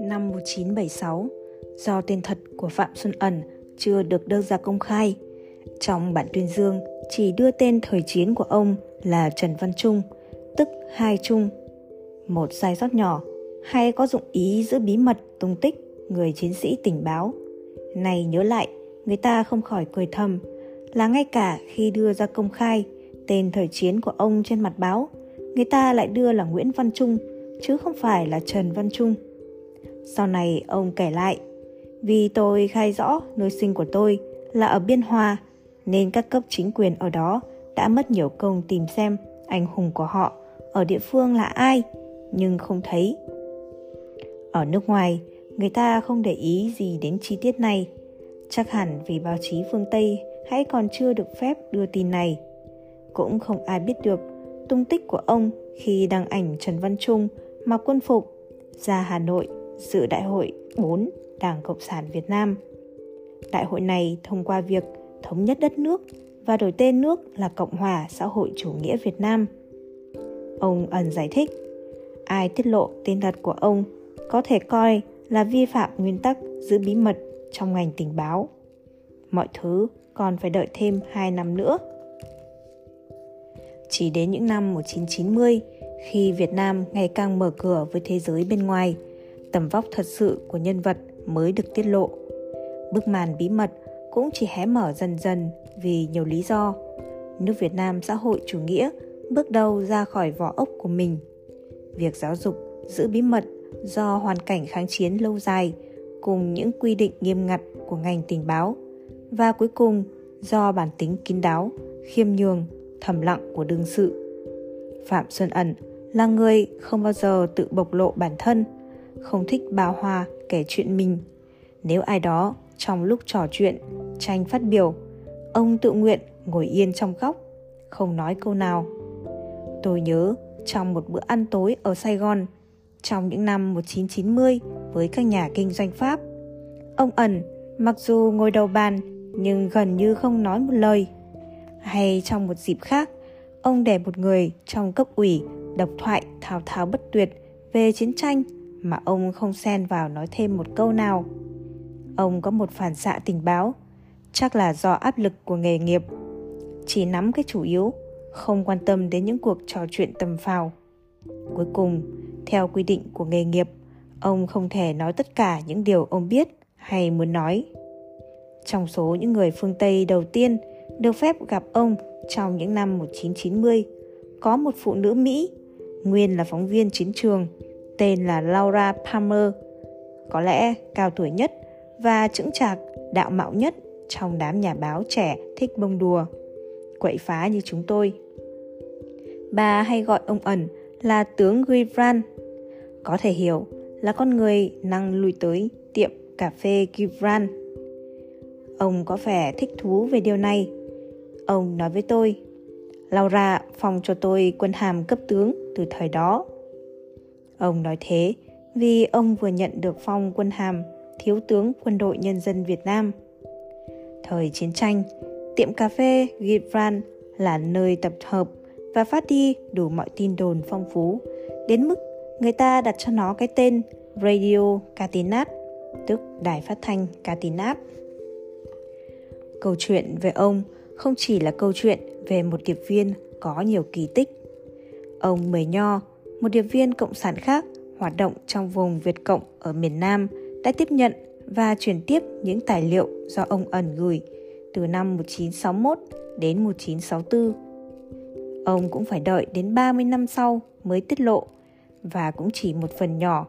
Năm 1976, do tên thật của Phạm Xuân Ẩn chưa được đưa ra công khai, trong bản tuyên dương chỉ đưa tên thời chiến của ông là Trần Văn Trung, tức Hai Trung. Một sai sót nhỏ hay có dụng ý giữ bí mật tung tích người chiến sĩ tình báo. Này nhớ lại, người ta không khỏi cười thầm là ngay cả khi đưa ra công khai tên thời chiến của ông trên mặt báo, người ta lại đưa là Nguyễn Văn Trung chứ không phải là Trần Văn Trung. Sau này ông kể lại, vì tôi khai rõ nơi sinh của tôi là ở Biên Hòa, nên các cấp chính quyền ở đó đã mất nhiều công tìm xem anh hùng của họ ở địa phương là ai, nhưng không thấy. Ở nước ngoài, người ta không để ý gì đến chi tiết này. Chắc hẳn vì báo chí phương Tây hãy còn chưa được phép đưa tin này. Cũng không ai biết được tung tích của ông khi đăng ảnh Trần Văn Trung mặc quân phục ra Hà Nội dự đại hội 4 Đảng Cộng sản Việt Nam. Đại hội này thông qua việc thống nhất đất nước và đổi tên nước là Cộng hòa xã hội chủ nghĩa Việt Nam. Ông ẩn giải thích, ai tiết lộ tên thật của ông có thể coi là vi phạm nguyên tắc giữ bí mật trong ngành tình báo. Mọi thứ còn phải đợi thêm 2 năm nữa. Chỉ đến những năm 1990, khi Việt Nam ngày càng mở cửa với thế giới bên ngoài, tầm vóc thật sự của nhân vật mới được tiết lộ. Bức màn bí mật cũng chỉ hé mở dần dần vì nhiều lý do. Nước Việt Nam xã hội chủ nghĩa bước đầu ra khỏi vỏ ốc của mình. Việc giáo dục giữ bí mật do hoàn cảnh kháng chiến lâu dài cùng những quy định nghiêm ngặt của ngành tình báo và cuối cùng do bản tính kín đáo, khiêm nhường, thầm lặng của đương sự. Phạm Xuân Ẩn là người không bao giờ tự bộc lộ bản thân, không thích bao hoa kể chuyện mình. Nếu ai đó trong lúc trò chuyện, tranh phát biểu, ông tự nguyện ngồi yên trong góc, không nói câu nào. Tôi nhớ trong một bữa ăn tối ở Sài Gòn, trong những năm 1990 với các nhà kinh doanh Pháp. Ông ẩn, mặc dù ngồi đầu bàn nhưng gần như không nói một lời. Hay trong một dịp khác, ông để một người trong cấp ủy độc thoại thao thao bất tuyệt về chiến tranh mà ông không xen vào nói thêm một câu nào. Ông có một phản xạ tình báo, chắc là do áp lực của nghề nghiệp. Chỉ nắm cái chủ yếu, không quan tâm đến những cuộc trò chuyện tầm phào. Cuối cùng, theo quy định của nghề nghiệp, ông không thể nói tất cả những điều ông biết hay muốn nói. Trong số những người phương Tây đầu tiên được phép gặp ông trong những năm 1990, có một phụ nữ Mỹ, nguyên là phóng viên chiến trường, tên là Laura Palmer, có lẽ cao tuổi nhất và chững chạc, đạo mạo nhất trong đám nhà báo trẻ thích bông đùa, quậy phá như chúng tôi. Bà hay gọi ông ẩn là tướng Givran. Có thể hiểu là con người năng lui tới tiệm cà phê Givran. Ông có vẻ thích thú về điều này. Ông nói với tôi, Laura phòng cho tôi quân hàm cấp tướng từ thời đó. Ông nói thế vì ông vừa nhận được phong quân hàm thiếu tướng quân đội nhân dân Việt Nam. Thời chiến tranh, tiệm cà phê Givran là nơi tập hợp và phát đi đủ mọi tin đồn phong phú, đến mức người ta đặt cho nó cái tên Radio Catinat, tức đài phát thanh Catinat. Câu chuyện về ông không chỉ là câu chuyện về một điệp viên có nhiều kỳ tích. Ông Mười Nho, một điệp viên cộng sản khác hoạt động trong vùng Việt Cộng ở miền Nam, đã tiếp nhận và chuyển tiếp những tài liệu do ông ẩn gửi từ năm 1961 đến 1964 Ông cũng phải đợi đến 30 năm sau mới tiết lộ và cũng chỉ một phần nhỏ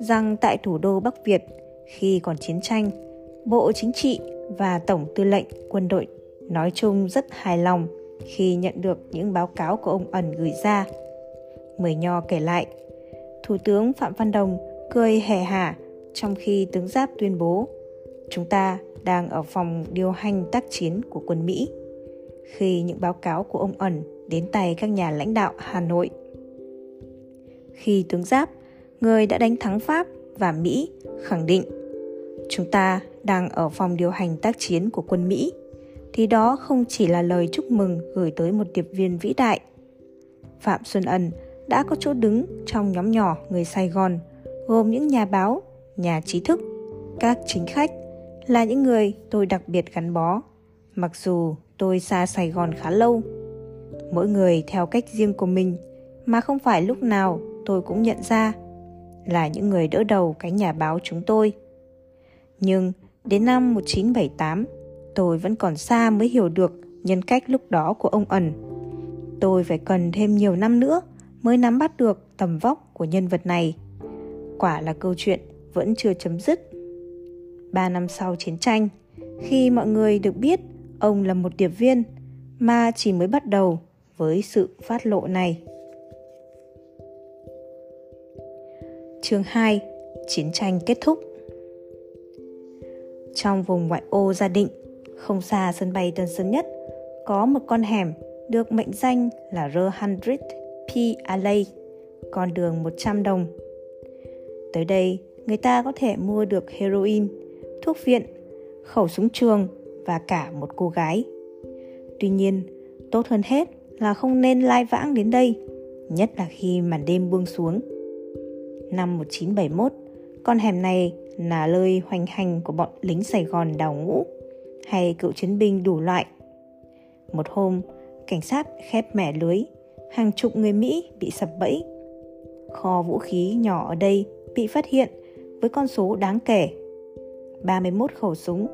rằng tại thủ đô Bắc Việt khi còn chiến tranh, Bộ Chính trị và Tổng Tư lệnh Quân đội nói chung rất hài lòng khi nhận được những báo cáo của ông ẩn gửi ra. Mười Nho kể lại, Thủ tướng Phạm Văn Đồng cười hề hả trong khi tướng Giáp tuyên bố chúng ta đang ở phòng điều hành tác chiến của quân Mỹ. Khi những báo cáo của ông ẩn đến tay các nhà lãnh đạo Hà Nội. Khi tướng Giáp, người đã đánh thắng Pháp và Mỹ, khẳng định chúng ta đang ở phòng điều hành tác chiến của quân Mỹ, thì đó không chỉ là lời chúc mừng gửi tới một điệp viên vĩ đại. Phạm Xuân Ân đã có chỗ đứng trong nhóm nhỏ người Sài Gòn, gồm những nhà báo, nhà trí thức, các chính khách, là những người tôi đặc biệt gắn bó, mặc dù tôi xa Sài Gòn khá lâu. Mỗi người theo cách riêng của mình, mà không phải lúc nào tôi cũng nhận ra là những người đỡ đầu cái nhà báo chúng tôi. Nhưng đến năm 1978, tôi vẫn còn xa mới hiểu được nhân cách lúc đó của ông ẩn. Tôi phải cần thêm nhiều năm nữa mới nắm bắt được tầm vóc của nhân vật này. Quả là câu chuyện vẫn chưa chấm dứt. Ba năm sau chiến tranh, khi mọi người được biết ông là một điệp viên mà chỉ mới bắt đầu với sự phát lộ này. Chương 2 Chiến tranh kết thúc Trong vùng ngoại ô gia định, không xa sân bay Tân Sơn Nhất, có một con hẻm được mệnh danh là R100 P. Alley, con đường 100 đồng. Tới đây, người ta có thể mua được heroin, thuốc viện, khẩu súng trường và cả một cô gái. Tuy nhiên, tốt hơn hết là không nên lai vãng đến đây, nhất là khi màn đêm buông xuống. Năm 1971, con hẻm này là nơi hoành hành của bọn lính Sài Gòn đào ngũ hay cựu chiến binh đủ loại. Một hôm, cảnh sát khép mẻ lưới, hàng chục người Mỹ bị sập bẫy. Kho vũ khí nhỏ ở đây bị phát hiện với con số đáng kể. 31 khẩu súng,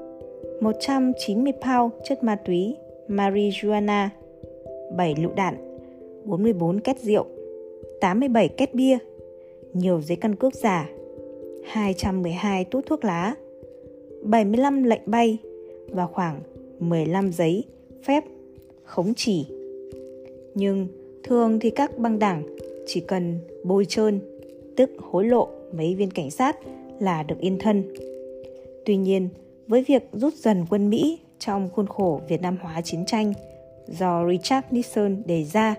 190 pound chất ma túy marijuana, 7 lựu đạn, 44 két rượu, 87 két bia, nhiều giấy căn cước giả, 212 tút thuốc lá, 75 lệnh bay và khoảng 15 giấy phép khống chỉ. Nhưng thường thì các băng đảng chỉ cần bôi trơn, tức hối lộ mấy viên cảnh sát là được yên thân. Tuy nhiên, với việc rút dần quân Mỹ trong khuôn khổ Việt Nam hóa chiến tranh do Richard Nixon đề ra,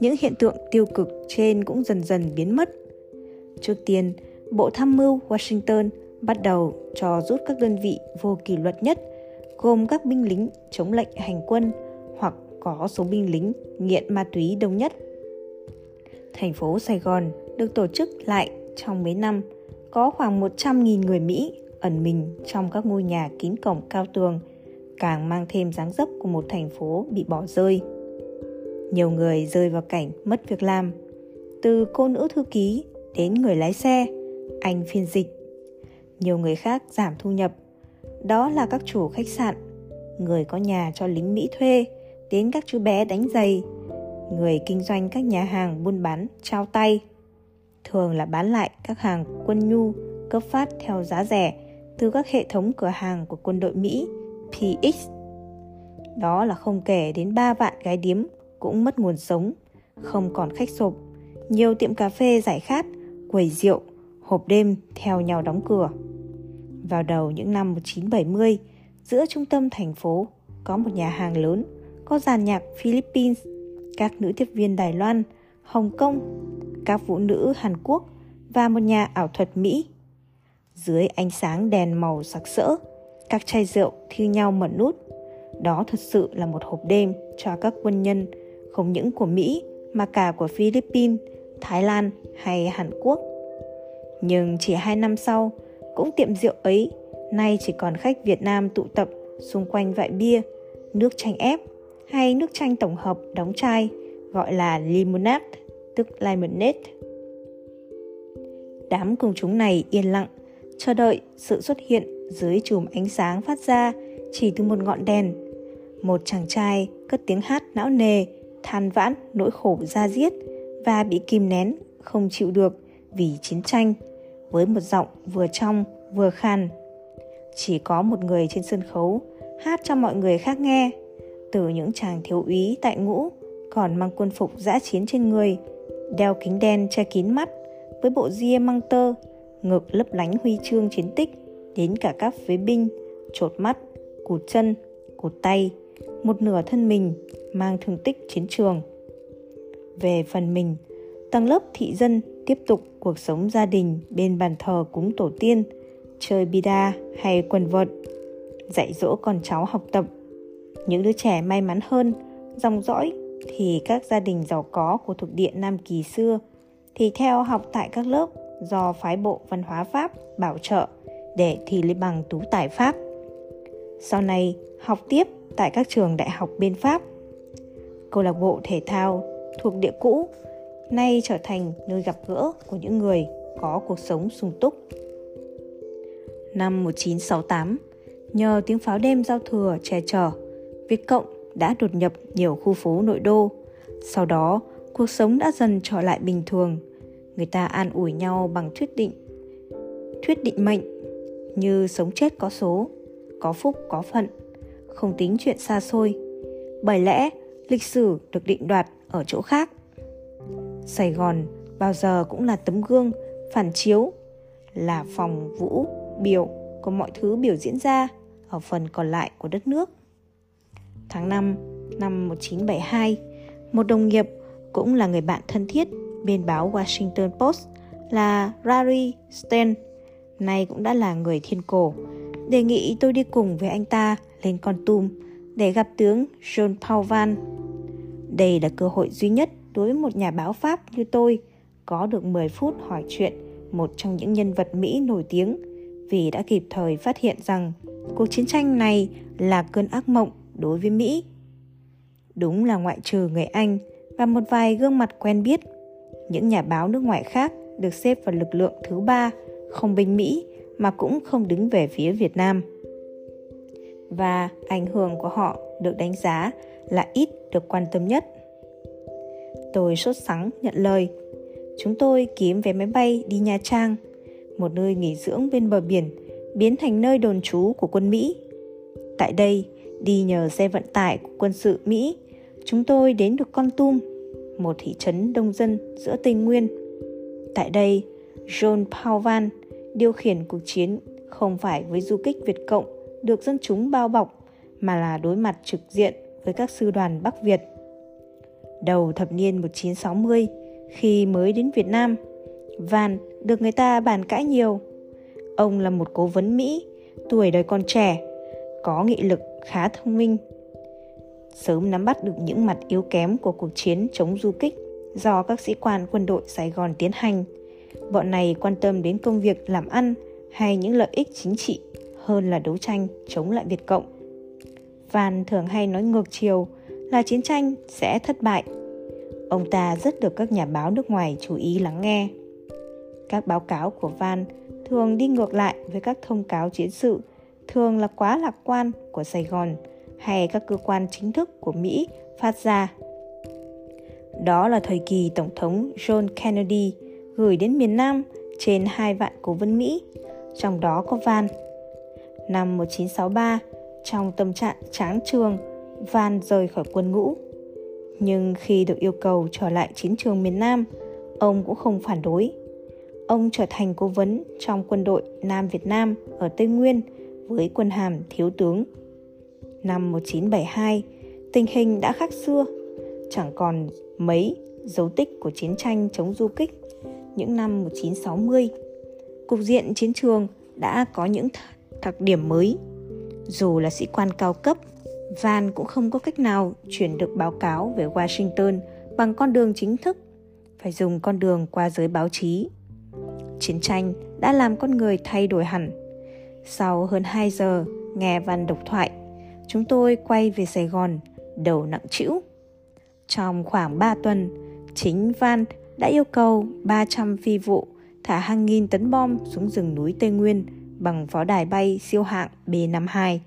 những hiện tượng tiêu cực trên cũng dần dần biến mất. Trước tiên, Bộ Tham mưu Washington bắt đầu cho rút các đơn vị vô kỷ luật nhất, gồm các binh lính chống lệnh hành quân hoặc có số binh lính nghiện ma túy đông nhất. Thành phố Sài Gòn được tổ chức lại trong mấy năm, có khoảng 100.000 người Mỹ ẩn mình trong các ngôi nhà kín cổng cao tường, càng mang thêm dáng dấp của một thành phố bị bỏ rơi. Nhiều người rơi vào cảnh mất việc làm, từ cô nữ thư ký đến người lái xe, anh phiên dịch. Nhiều người khác giảm thu nhập, đó là các chủ khách sạn, người có nhà cho lính Mỹ thuê, đến các chú bé đánh giày, người kinh doanh các nhà hàng buôn bán trao tay. Thường là bán lại các hàng quân nhu cấp phát theo giá rẻ từ các hệ thống cửa hàng của quân đội Mỹ PX. Đó là không kể đến ba vạn gái điếm cũng mất nguồn sống, không còn khách sộp, nhiều tiệm cà phê giải khát, quầy rượu, hộp đêm theo nhau đóng cửa. Vào đầu những năm 1970, giữa trung tâm thành phố có một nhà hàng lớn, có dàn nhạc Philippines, các nữ tiếp viên Đài Loan, Hồng Kông, các phụ nữ Hàn Quốc và một nhà ảo thuật Mỹ dưới ánh sáng đèn màu sặc sỡ, các chai rượu thi nhau mở nút. Đó thật sự là một hộp đêm cho các quân nhân, không những của Mỹ mà cả của Philippines, Thái Lan hay Hàn Quốc. Nhưng chỉ hai năm sau, cũng tiệm rượu ấy nay chỉ còn khách Việt Nam tụ tập xung quanh vại bia, nước chanh ép hay nước chanh tổng hợp đóng chai gọi là limonade, tức lemonade. Đám công chúng này yên lặng chờ đợi sự xuất hiện dưới chùm ánh sáng phát ra chỉ từ một ngọn đèn. Một chàng trai cất tiếng hát não nề, than vãn nỗi khổ ra diết và bị kìm nén, không chịu được vì chiến tranh, với một giọng vừa trong vừa khàn, Chỉ có một người trên sân khấu hát cho mọi người khác nghe, từ những chàng thiếu úy tại ngũ còn mang quân phục giã chiến trên người, đeo kính đen che kín mắt với bộ ria măng tơ ngực lấp lánh huy chương chiến tích đến cả các phế binh, trột mắt, cụt chân, cụt tay, một nửa thân mình mang thương tích chiến trường. Về phần mình, tầng lớp thị dân tiếp tục cuộc sống gia đình bên bàn thờ cúng tổ tiên, chơi bida hay quần vợt, dạy dỗ con cháu học tập. Những đứa trẻ may mắn hơn, dòng dõi thì các gia đình giàu có của thuộc địa Nam Kỳ xưa thì theo học tại các lớp do phái bộ văn hóa Pháp bảo trợ để thi lấy bằng tú tài Pháp. Sau này học tiếp tại các trường đại học bên Pháp. Câu lạc bộ thể thao thuộc địa cũ nay trở thành nơi gặp gỡ của những người có cuộc sống sung túc. Năm 1968, nhờ tiếng pháo đêm giao thừa che chở, Việt Cộng đã đột nhập nhiều khu phố nội đô. Sau đó, cuộc sống đã dần trở lại bình thường. Người ta an ủi nhau bằng thuyết định. Thuyết định mệnh như sống chết có số, có phúc có phận, không tính chuyện xa xôi. Bởi lẽ, lịch sử được định đoạt ở chỗ khác. Sài Gòn bao giờ cũng là tấm gương phản chiếu, là phòng vũ biểu của mọi thứ biểu diễn ra ở phần còn lại của đất nước. Tháng 5 năm 1972, một đồng nghiệp cũng là người bạn thân thiết bên báo Washington Post là Larry Stein, nay cũng đã là người thiên cổ, đề nghị tôi đi cùng với anh ta lên Con Tum để gặp tướng John Paul Van. Đây là cơ hội duy nhất đối với một nhà báo Pháp như tôi có được 10 phút hỏi chuyện một trong những nhân vật Mỹ nổi tiếng vì đã kịp thời phát hiện rằng cuộc chiến tranh này là cơn ác mộng đối với Mỹ. Đúng là ngoại trừ người Anh và một vài gương mặt quen biết, những nhà báo nước ngoài khác được xếp vào lực lượng thứ ba, không binh Mỹ mà cũng không đứng về phía Việt Nam. Và ảnh hưởng của họ được đánh giá là ít được quan tâm nhất. Tôi sốt sắng nhận lời. Chúng tôi kiếm vé máy bay đi Nha Trang, một nơi nghỉ dưỡng bên bờ biển, biến thành nơi đồn trú của quân Mỹ. Tại đây, đi nhờ xe vận tải của quân sự Mỹ, chúng tôi đến được Con Tum, một thị trấn đông dân giữa Tây Nguyên. Tại đây, John Paul Van điều khiển cuộc chiến không phải với du kích Việt Cộng được dân chúng bao bọc, mà là đối mặt trực diện với các sư đoàn Bắc Việt. Đầu thập niên 1960, khi mới đến Việt Nam, Van được người ta bàn cãi nhiều. Ông là một cố vấn Mỹ, tuổi đời còn trẻ, có nghị lực khá thông minh. Sớm nắm bắt được những mặt yếu kém của cuộc chiến chống du kích do các sĩ quan quân đội Sài Gòn tiến hành. Bọn này quan tâm đến công việc làm ăn hay những lợi ích chính trị hơn là đấu tranh chống lại Việt Cộng. Van thường hay nói ngược chiều là chiến tranh sẽ thất bại. Ông ta rất được các nhà báo nước ngoài chú ý lắng nghe. Các báo cáo của Van thường đi ngược lại với các thông cáo chiến sự, thường là quá lạc quan của Sài Gòn hay các cơ quan chính thức của Mỹ phát ra. Đó là thời kỳ Tổng thống John Kennedy gửi đến miền Nam trên hai vạn cố vấn Mỹ, trong đó có Van. Năm 1963, trong tâm trạng tráng trường, Van rời khỏi quân ngũ. Nhưng khi được yêu cầu trở lại chiến trường miền Nam, ông cũng không phản đối. Ông trở thành cố vấn trong quân đội Nam Việt Nam ở Tây Nguyên với quân hàm thiếu tướng. Năm 1972, tình hình đã khác xưa, chẳng còn mấy dấu tích của chiến tranh chống du kích những năm 1960. Cục diện chiến trường đã có những đặc điểm mới. Dù là sĩ quan cao cấp, Van cũng không có cách nào chuyển được báo cáo về Washington bằng con đường chính thức, phải dùng con đường qua giới báo chí. Chiến tranh đã làm con người thay đổi hẳn. Sau hơn 2 giờ nghe Van độc thoại, chúng tôi quay về Sài Gòn, đầu nặng trĩu. Trong khoảng 3 tuần, chính Van đã yêu cầu 300 phi vụ thả hàng nghìn tấn bom xuống rừng núi Tây Nguyên bằng pháo đài bay siêu hạng B-52.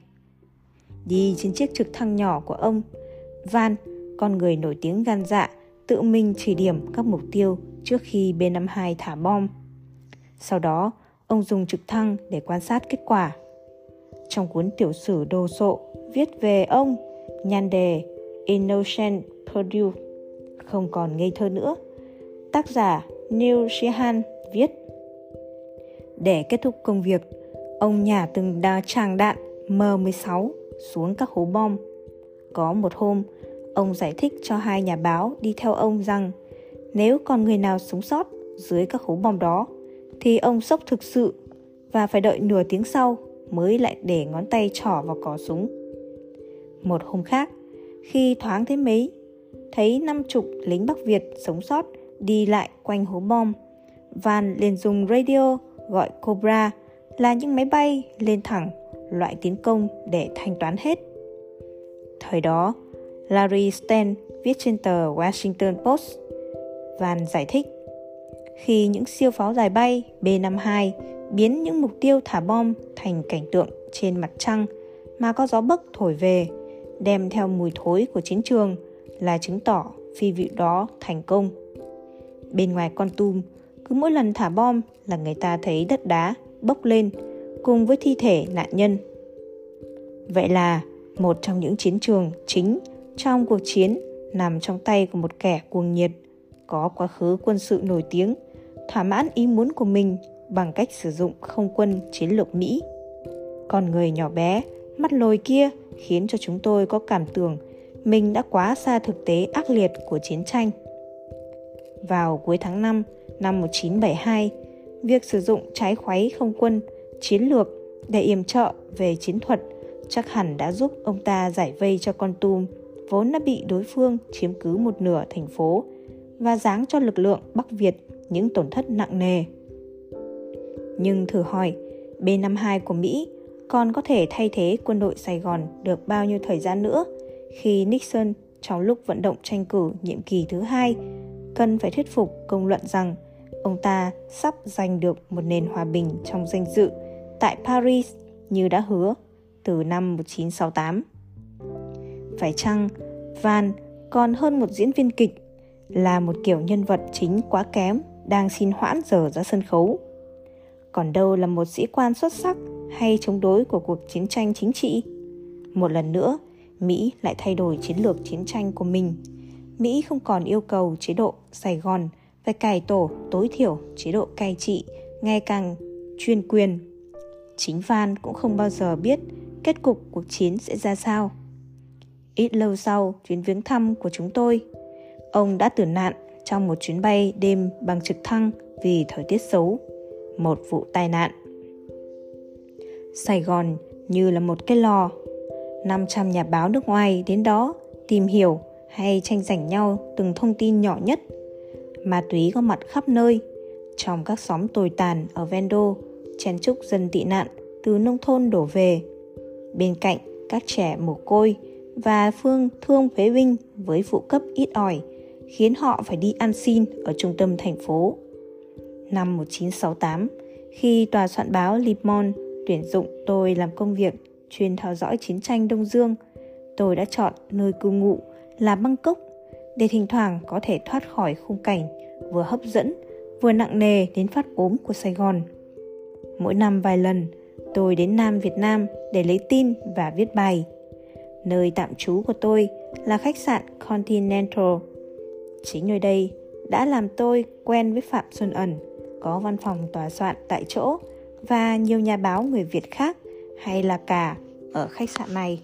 Đi trên chiếc trực thăng nhỏ của ông, Van, con người nổi tiếng gan dạ, tự mình chỉ điểm các mục tiêu trước khi B-52 thả bom. Sau đó, ông dùng trực thăng để quan sát kết quả. Trong cuốn tiểu sử đồ sộ viết về ông, nhan đề Innocent Purdue, không còn ngây thơ nữa. Tác giả Neil Sheehan viết Để kết thúc công việc, ông nhả từng đa tràng đạn M16 xuống các hố bom. Có một hôm, ông giải thích cho hai nhà báo đi theo ông rằng nếu còn người nào sống sót dưới các hố bom đó thì ông sốc thực sự và phải đợi nửa tiếng sau mới lại để ngón tay trỏ vào cò súng. Một hôm khác, khi thoáng thế mấy, thấy năm chục lính Bắc Việt sống sót đi lại quanh hố bom. Van liền dùng radio gọi Cobra là những máy bay lên thẳng loại tiến công để thanh toán hết. Thời đó, Larry Stan viết trên tờ Washington Post. Van giải thích, khi những siêu pháo dài bay B-52 biến những mục tiêu thả bom thành cảnh tượng trên mặt trăng mà có gió bấc thổi về, đem theo mùi thối của chiến trường là chứng tỏ phi vụ đó thành công. Bên ngoài con tum, cứ mỗi lần thả bom là người ta thấy đất đá bốc lên cùng với thi thể nạn nhân. Vậy là một trong những chiến trường chính trong cuộc chiến nằm trong tay của một kẻ cuồng nhiệt, có quá khứ quân sự nổi tiếng, thỏa mãn ý muốn của mình bằng cách sử dụng không quân chiến lược Mỹ. Con người nhỏ bé, mắt lồi kia khiến cho chúng tôi có cảm tưởng mình đã quá xa thực tế ác liệt của chiến tranh. Vào cuối tháng 5 năm 1972, việc sử dụng trái khuấy không quân chiến lược để yểm trợ về chiến thuật chắc hẳn đã giúp ông ta giải vây cho con tum vốn đã bị đối phương chiếm cứ một nửa thành phố và giáng cho lực lượng Bắc Việt những tổn thất nặng nề. Nhưng thử hỏi, B-52 của Mỹ còn có thể thay thế quân đội Sài Gòn được bao nhiêu thời gian nữa khi Nixon trong lúc vận động tranh cử nhiệm kỳ thứ hai cần phải thuyết phục công luận rằng ông ta sắp giành được một nền hòa bình trong danh dự tại Paris như đã hứa từ năm 1968. Phải chăng Van còn hơn một diễn viên kịch là một kiểu nhân vật chính quá kém đang xin hoãn giờ ra sân khấu. Còn đâu là một sĩ quan xuất sắc hay chống đối của cuộc chiến tranh chính trị. Một lần nữa, Mỹ lại thay đổi chiến lược chiến tranh của mình. Mỹ không còn yêu cầu chế độ Sài Gòn phải cải tổ tối thiểu chế độ cai trị ngày càng chuyên quyền. Chính Van cũng không bao giờ biết kết cục cuộc chiến sẽ ra sao. Ít lâu sau chuyến viếng thăm của chúng tôi, ông đã tử nạn trong một chuyến bay đêm bằng trực thăng vì thời tiết xấu, một vụ tai nạn. Sài Gòn như là một cái lò. 500 nhà báo nước ngoài đến đó tìm hiểu hay tranh giành nhau từng thông tin nhỏ nhất. Ma túy có mặt khắp nơi, trong các xóm tồi tàn ở Vendo, chen chúc dân tị nạn từ nông thôn đổ về. Bên cạnh các trẻ mồ côi và phương thương phế binh với phụ cấp ít ỏi, khiến họ phải đi ăn xin ở trung tâm thành phố. Năm 1968, khi tòa soạn báo Le Monde tuyển dụng tôi làm công việc chuyên theo dõi chiến tranh Đông Dương, tôi đã chọn nơi cư ngụ là Bangkok để thỉnh thoảng có thể thoát khỏi khung cảnh vừa hấp dẫn vừa nặng nề đến phát ốm của Sài Gòn. Mỗi năm vài lần, tôi đến Nam Việt Nam để lấy tin và viết bài. Nơi tạm trú của tôi là khách sạn Continental. Chính nơi đây đã làm tôi quen với Phạm Xuân Ẩn, có văn phòng tòa soạn tại chỗ và nhiều nhà báo người Việt khác hay là cả ở khách sạn này.